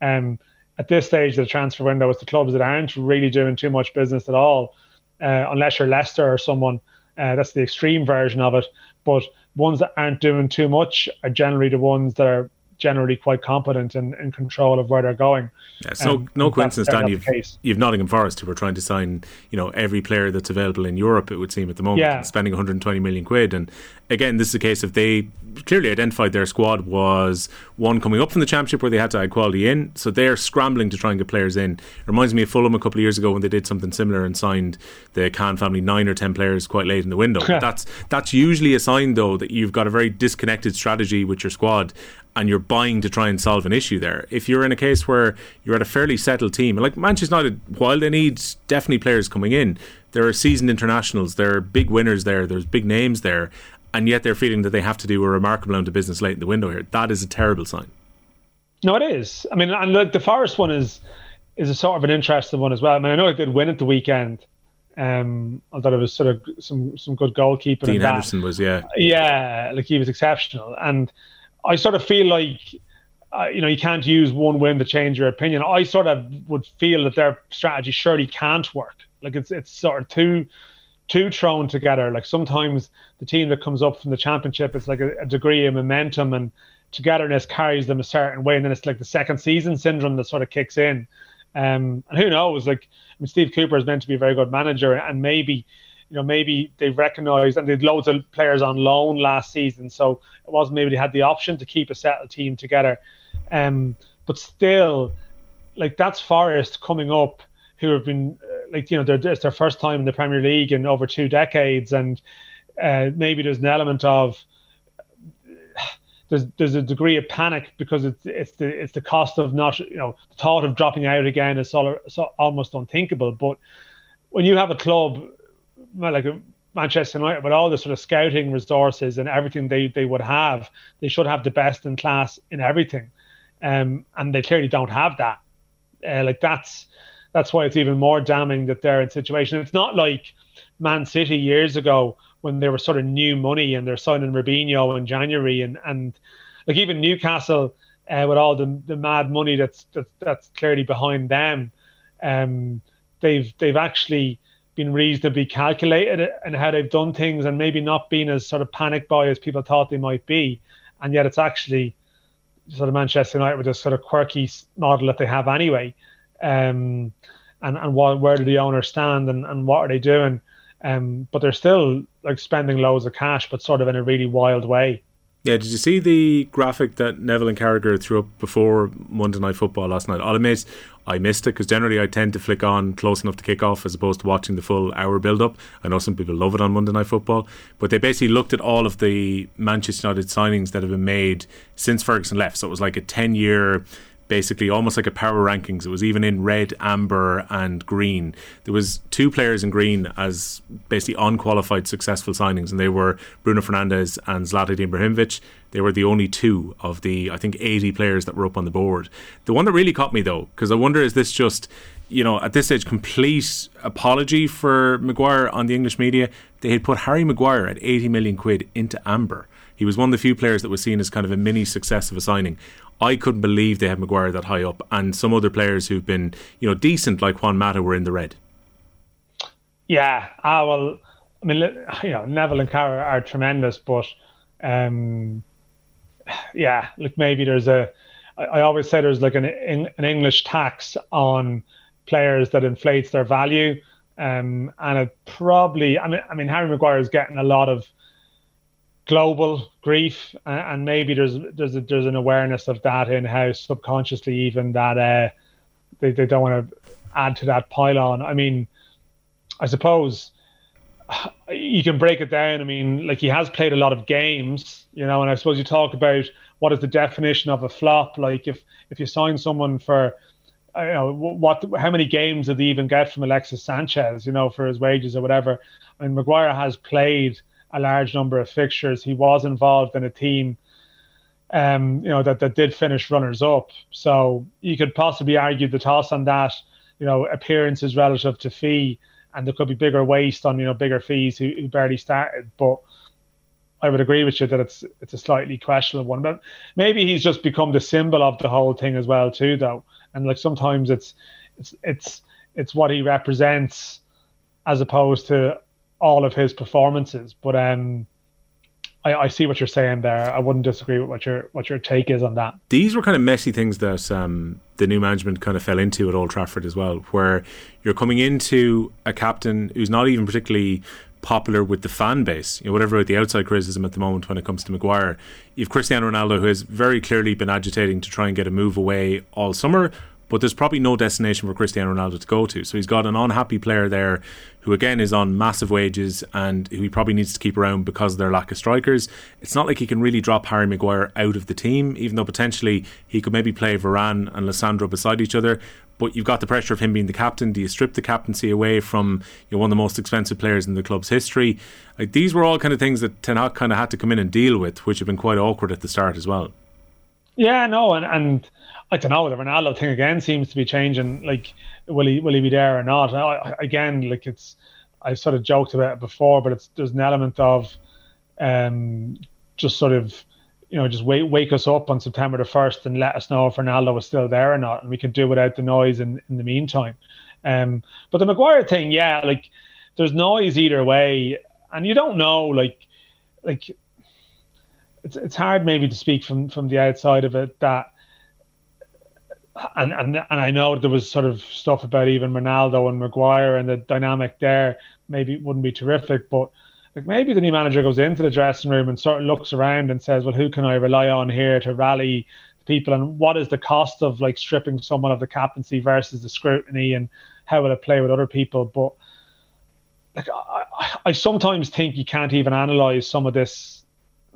um, at this stage of the transfer window, it's the clubs that aren't really doing too much business at all, uh, unless you're Leicester or someone. Uh, that's the extreme version of it. But ones that aren't doing too much are generally the ones that are generally quite competent and in control of where they're going. Yeah, so um, no coincidence, Dan. You've, you've Nottingham Forest who are trying to sign, you know, every player that's available in Europe. It would seem at the moment, yeah. spending 120 million quid. And again, this is a case of they clearly identified their squad was one coming up from the championship where they had to add quality in. So they're scrambling to try and get players in. It reminds me of Fulham a couple of years ago when they did something similar and signed the Khan family nine or ten players quite late in the window. that's that's usually a sign though that you've got a very disconnected strategy with your squad and you're buying to try and solve an issue there. If you're in a case where you're at a fairly settled team, like Manchester United, while they need definitely players coming in, there are seasoned internationals, there are big winners there, there's big names there, and yet they're feeling that they have to do a remarkable amount of business late in the window here. That is a terrible sign. No, it is. I mean, and the, the Forest one is is a sort of an interesting one as well. I mean, I know it did win at the weekend. Um, I thought it was sort of some some good goalkeeping. Dean Henderson was, yeah, yeah, like he was exceptional, and I sort of feel like. Uh, you know, you can't use one win to change your opinion. I sort of would feel that their strategy surely can't work. Like it's it's sort of too too thrown together. Like sometimes the team that comes up from the championship, it's like a, a, degree of momentum and togetherness carries them a certain way, and then it's like the second season syndrome that sort of kicks in. Um, and who knows? Like, I mean, Steve Cooper is meant to be a very good manager, and maybe, you know, maybe they've recognised and they'd loads of players on loan last season, so it wasn't maybe they had the option to keep a settled team together. Um, but still, like that's Forest coming up, who have been like you know it's their first time in the Premier League in over two decades, and uh, maybe there's an element of there's there's a degree of panic because it's it's the it's the cost of not you know the thought of dropping out again is so almost unthinkable. But when you have a club like Manchester United with all the sort of scouting resources and everything they they would have, they should have the best in class in everything, um, and they clearly don't have that. Uh, like that's that's why it's even more damning that they're in situation. It's not like Man City years ago when they were sort of new money and they're signing Robinho in January and and like even Newcastle uh, with all the the mad money that's that's, that's clearly behind them, um, they've they've actually been reasonably calculated and how they've done things and maybe not been as sort of panic buy as people thought they might be, and yet it's actually sort of Manchester United with this sort of quirky model that they have anyway um, and and what where do the owners stand and, and what are they doing? Um, but they're still like spending loads of cash, but sort of in a really wild way. Yeah, did you see the graphic that Neville and Carragher threw up before Monday Night Football last night? I'll admit I missed it because generally I tend to flick on close enough to kick off as opposed to watching the full hour build up. I know some people love it on Monday Night Football, but they basically looked at all of the Manchester United signings that have been made since Ferguson left. So it was like a 10 year basically almost like a power rankings. It was even in red, amber, and green. There was two players in green as basically unqualified successful signings, and they were Bruno Fernandes and Zlatan Ibrahimovic. They were the only two of the I think 80 players that were up on the board. The one that really caught me though, because I wonder is this just you know, at this stage, complete apology for Maguire on the English media. They had put Harry Maguire at 80 million quid into amber. He was one of the few players that was seen as kind of a mini success of a signing. I couldn't believe they had Maguire that high up, and some other players who've been, you know, decent like Juan Mata were in the red. Yeah, ah, well, I mean, you know, Neville and Carragher are tremendous, but um, yeah, look, maybe there's a. I always say there's like an an English tax on players that inflates their value, um, and it probably. I mean, I mean, Harry Maguire is getting a lot of global grief, and maybe there's there's a, there's an awareness of that in house subconsciously, even that uh, they they don't want to add to that pylon. I mean, I suppose you can break it down. I mean, like he has played a lot of games, you know, and I suppose you talk about what is the definition of a flop. Like if if you sign someone for you know what how many games did they even get from Alexis Sanchez, you know, for his wages or whatever. I mean, Maguire has played a large number of fixtures. He was involved in a team, um, you know, that, that did finish runners up. So you could possibly argue the toss on that, you know, appearances relative to fee, and there could be bigger waste on, you know, bigger fees who, who barely started. But I would agree with you that it's it's a slightly questionable one. But maybe he's just become the symbol of the whole thing as well, too, though. And like sometimes it's it's it's it's what he represents as opposed to all of his performances. But um, I, I, see what you're saying there. I wouldn't disagree with what your what your take is on that. These were kind of messy things that um, the new management kind of fell into at Old Trafford as well, where you're coming into a captain who's not even particularly popular with the fan base. You know, whatever the outside criticism at the moment when it comes to Maguire, you've Cristiano Ronaldo who has very clearly been agitating to try and get a move away all summer but there's probably no destination for Cristiano Ronaldo to go to. So he's got an unhappy player there who, again, is on massive wages and who he probably needs to keep around because of their lack of strikers. It's not like he can really drop Harry Maguire out of the team, even though potentially he could maybe play Varane and Lisandro beside each other. But you've got the pressure of him being the captain. Do you strip the captaincy away from you know, one of the most expensive players in the club's history? Like these were all kind of things that Ten Hag kind of had to come in and deal with, which have been quite awkward at the start as well. Yeah, no, and and I don't know. The Ronaldo thing again seems to be changing. Like, will he will he be there or not? I, again, like it's I sort of joked about it before, but it's there's an element of um just sort of you know just wake wake us up on September the first and let us know if Ronaldo was still there or not, and we could do without the noise in in the meantime. Um, but the Maguire thing, yeah, like there's noise either way, and you don't know, like like it's it's hard maybe to speak from from the outside of it that and and and I know there was sort of stuff about even Ronaldo and Maguire and the dynamic there. Maybe wouldn't be terrific, but like maybe the new manager goes into the dressing room and sort of looks around and says, "Well, who can I rely on here to rally people? And what is the cost of like stripping someone of the captaincy versus the scrutiny, and how will it play with other people?" But like I, I sometimes think you can't even analyze some of this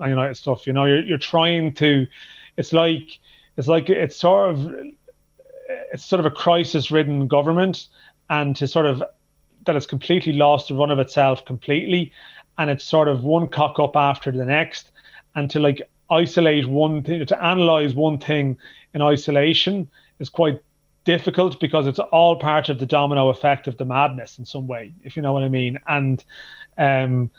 United stuff. You know, you're you're trying to. It's like it's like it's sort of it's sort of a crisis-ridden government, and to sort of that it's completely lost the run of itself completely, and it's sort of one cock up after the next, and to like isolate one thing, to analyze one thing in isolation is quite difficult because it's all part of the domino effect of the madness in some way, if you know what I mean. And um,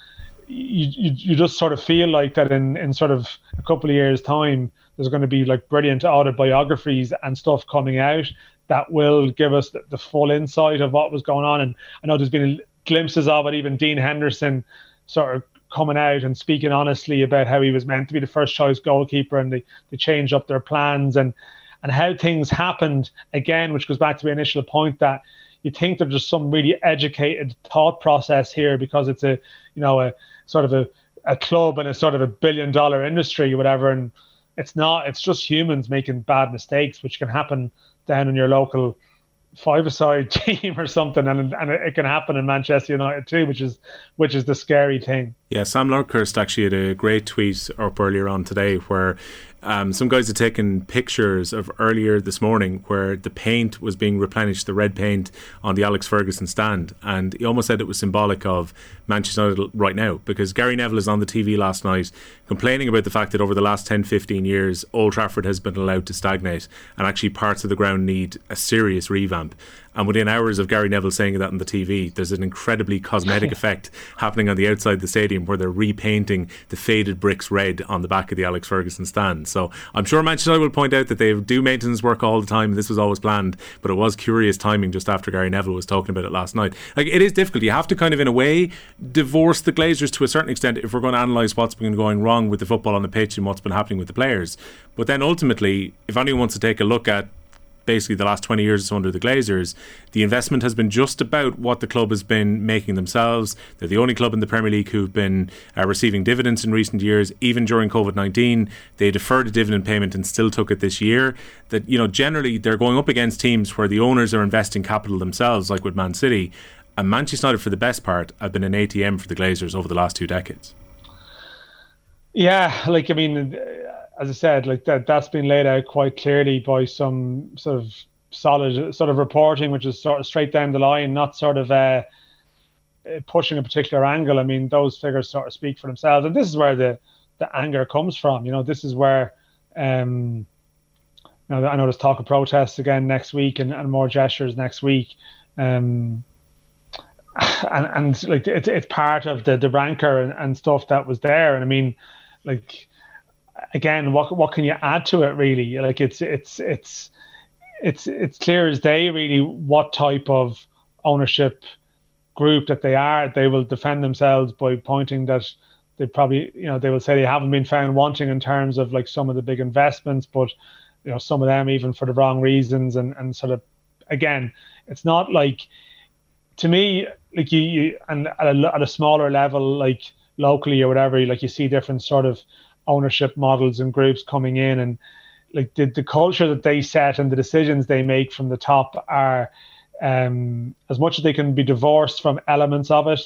you, you, you just sort of feel like that in, in sort of a couple of years' time, there's going to be like brilliant autobiographies and stuff coming out that will give us the, the full insight of what was going on. And I know there's been glimpses of it, even Dean Henderson sort of coming out and speaking honestly about how he was meant to be the first choice goalkeeper and they, they changed up their plans and and how things happened again, which goes back to the initial point that you think there's just some really educated thought process here because it's a you know a sort of a, a club and a sort of a billion dollar industry or whatever and it's not it's just humans making bad mistakes which can happen down in your local five-a-side team or something, and and it can happen in Manchester United too, which is which is the scary thing. Yeah, Sam Lundqvist actually had a great tweet up earlier on today where um, some guys had taken pictures of earlier this morning where the paint was being replenished, the red paint on the Alex Ferguson stand, and he almost said it was symbolic of Manchester United right now because Gary Neville is on the TV last night complaining about the fact that over the last 10, 15 years, Old Trafford has been allowed to stagnate and actually parts of the ground need a serious revamp. And within hours of Gary Neville saying that on the TV, there's an incredibly cosmetic effect happening on the outside of the stadium where they're repainting the faded bricks red on the back of the Alex Ferguson stand. So I'm sure Manchester United will point out that they do maintenance work all the time. This was always planned, but it was curious timing just after Gary Neville was talking about it last night. Like it is difficult. You have to kind of, in a way, divorce the Glazers to a certain extent if we're going to analyse what's been going wrong with the football on the pitch and what's been happening with the players. But then ultimately, if anyone wants to take a look at basically the last 20 years under the Glazers, the investment has been just about what the club has been making themselves. They're the only club in the Premier League who've been uh, receiving dividends in recent years. Even during COVID 19, they deferred a dividend payment and still took it this year. That, you know, generally they're going up against teams where the owners are investing capital themselves, like with Man City. And Manchester United, for the best part, have been an ATM for the Glazers over the last two decades. Yeah, like, I mean, as I said, like that that's been laid out quite clearly by some sort of solid sort of reporting, which is sort of straight down the line, not sort of uh, pushing a particular angle. I mean, those figures sort of speak for themselves, and this is where the the anger comes from. You know, this is where. Um, I know there's talk of protests again next week and, and more gestures next week. Um, and and like it's it's part of the the rancor and, and stuff that was there. And I mean, like again, what what can you add to it really? Like it's it's it's it's it's clear as day really what type of ownership group that they are. They will defend themselves by pointing that they probably you know they will say they haven't been found wanting in terms of like some of the big investments, but you know some of them even for the wrong reasons and and sort of again, it's not like to me like you, you and at a, at a smaller level like locally or whatever like you see different sort of ownership models and groups coming in and like the, the culture that they set and the decisions they make from the top are um, as much as they can be divorced from elements of it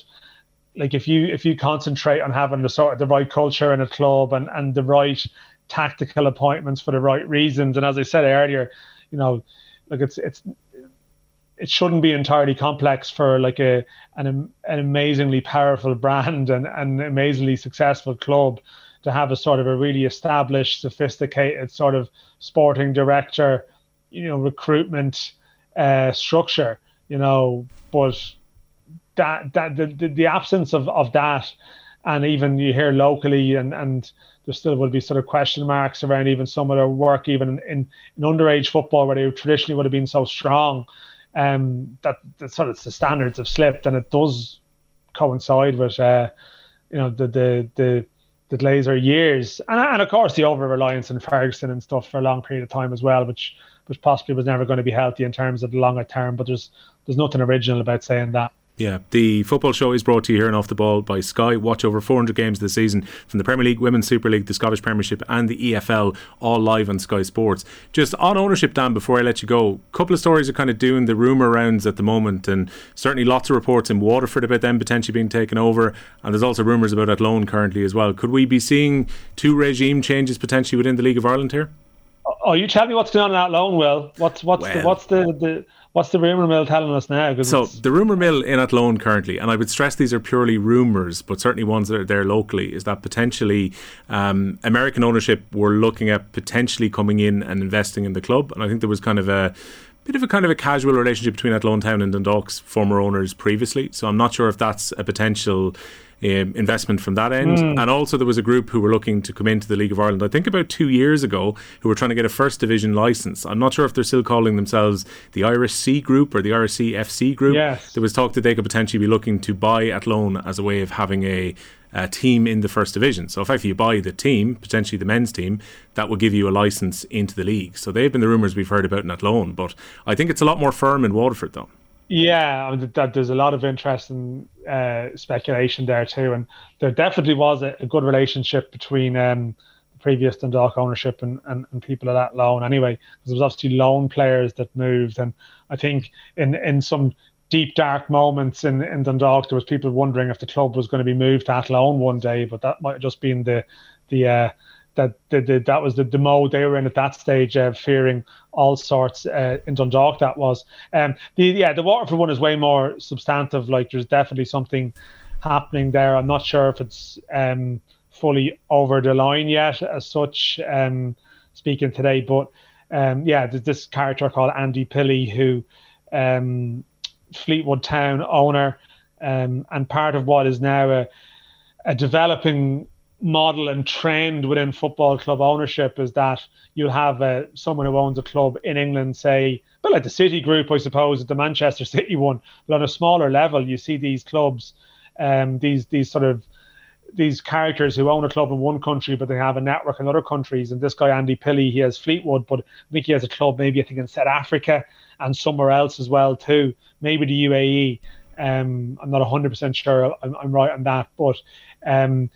like if you if you concentrate on having the sort of the right culture in a club and and the right tactical appointments for the right reasons and as i said earlier you know like it's it's it shouldn't be entirely complex for like a an, an amazingly powerful brand and an amazingly successful club to have a sort of a really established, sophisticated sort of sporting director, you know, recruitment uh, structure, you know, but that that the, the, absence of, of that and even you hear locally and and there still would be sort of question marks around even some of their work even in, in, underage football where they traditionally would have been so strong um that the sort of the standards have slipped and it does coincide with uh you know the the the the Glazer years, and and of course the over reliance on Ferguson and stuff for a long period of time as well, which which possibly was never going to be healthy in terms of the longer term. But there's there's nothing original about saying that. Yeah, the football show is brought to you here and off the ball by Sky. Watch over 400 games this season from the Premier League, Women's Super League, the Scottish Premiership, and the EFL, all live on Sky Sports. Just on ownership, Dan, before I let you go, a couple of stories are kind of doing the rumour rounds at the moment, and certainly lots of reports in Waterford about them potentially being taken over, and there's also rumours about Athlone currently as well. Could we be seeing two regime changes potentially within the League of Ireland here? Oh, you tell me what's going on in Athlone, Will. What's what's well, the, what's the, the What's the rumour mill telling us now? So the rumour mill in Athlone currently, and I would stress these are purely rumours, but certainly ones that are there locally, is that potentially um, American ownership were looking at potentially coming in and investing in the club, and I think there was kind of a bit of a kind of a casual relationship between Athlone Town and Dundalk's former owners previously. So I'm not sure if that's a potential um, investment from that end. Mm. And also, there was a group who were looking to come into the League of Ireland, I think about two years ago, who were trying to get a first division license. I'm not sure if they're still calling themselves the Irish C Group or the Irish C FC Group. Yes. There was talk that they could potentially be looking to buy Athlone as a way of having a a team in the first division. So if you buy the team, potentially the men's team, that will give you a license into the league. So they've been the rumours we've heard about in Athlone, but I think it's a lot more firm in Waterford though. Yeah, I mean, that, there's a lot of interest and uh, speculation there too, and there definitely was a, a good relationship between um, previous Dundalk ownership and, and, and people of Athlone. Anyway, because there was obviously loan players that moved, and I think in in some deep dark moments in, in Dundalk, there was people wondering if the club was going to be moved to Athlone one day, but that might have just been the the uh, that the, the, that was the, the mode they were in at that stage, uh, fearing all sorts uh, in Dundalk. That was um, the yeah the Waterford one is way more substantive. Like there's definitely something happening there. I'm not sure if it's um, fully over the line yet, as such. Um, speaking today, but um, yeah, there's this character called Andy Pilley who um, Fleetwood Town owner, um, and part of what is now a, a developing model and trend within football club ownership is that you'll have uh, someone who owns a club in England, say, but like the City Group, I suppose, the Manchester City one, but on a smaller level, you see these clubs, um, these these sort of these characters who own a club in one country, but they have a network in other countries. And this guy Andy Pilley, he has Fleetwood, but I think he has a club maybe I think in South Africa and somewhere else as well too, maybe the UAE. Um, I'm not 100% sure I'm, I'm right on that, but um,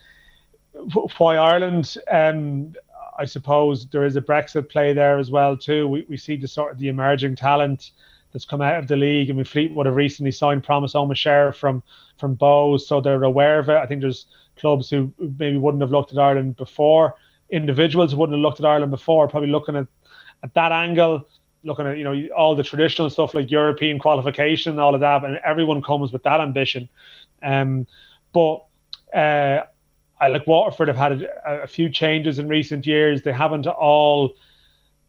why Ireland? Um, I suppose there is a Brexit play there as well too. We, we see the sort of the emerging talent that's come out of the league. I mean, Fleetwood have recently signed Promise Omochere from from Bohs, so they're aware of it. I think there's clubs who maybe wouldn't have looked at Ireland before. Individuals who wouldn't have looked at Ireland before, probably looking at at that angle, looking at you know all the traditional stuff like European qualification, all of that, and everyone comes with that ambition. Um, but uh, I like Waterford have had a, a, few changes in recent years. They haven't all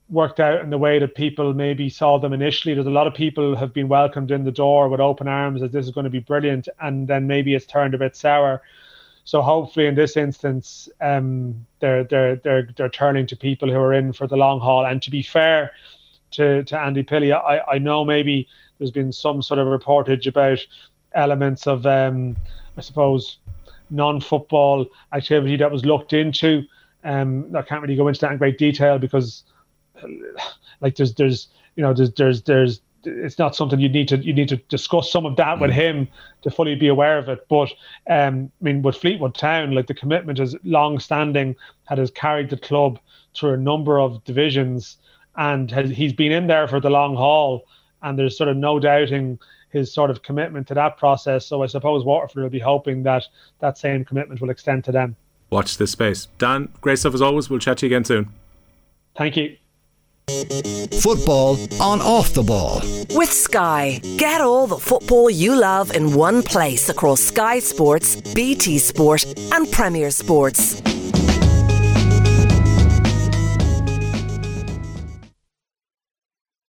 worked out in the way that people maybe saw them initially. There's a lot of people have been welcomed in the door with open arms as this is going to be brilliant, and then maybe it's turned a bit sour. So hopefully, in this instance, um, they're they're they're they're turning to people who are in for the long haul. And to be fair to to Andy Pilley, I I know maybe there's been some sort of reportage about elements of um, I suppose non-football activity that was looked into. Um, I can't really go into that in great detail because, like, there's there's you know there's there's there's it's not something you need to you need to discuss some of that with mm. him to fully be aware of it. But um, I mean, with Fleetwood Town, like the commitment is long-standing, had has carried the club through a number of divisions, and has, he's been in there for the long haul. And there's sort of no doubting his sort of commitment to that process. So I suppose Waterford will be hoping that that same commitment will extend to them. Watch this space. Dan, great stuff as always. We'll chat to you again soon. Thank you. Football on off the ball. With Sky. Get all the football you love in one place across Sky Sports, BT Sport, and Premier Sports.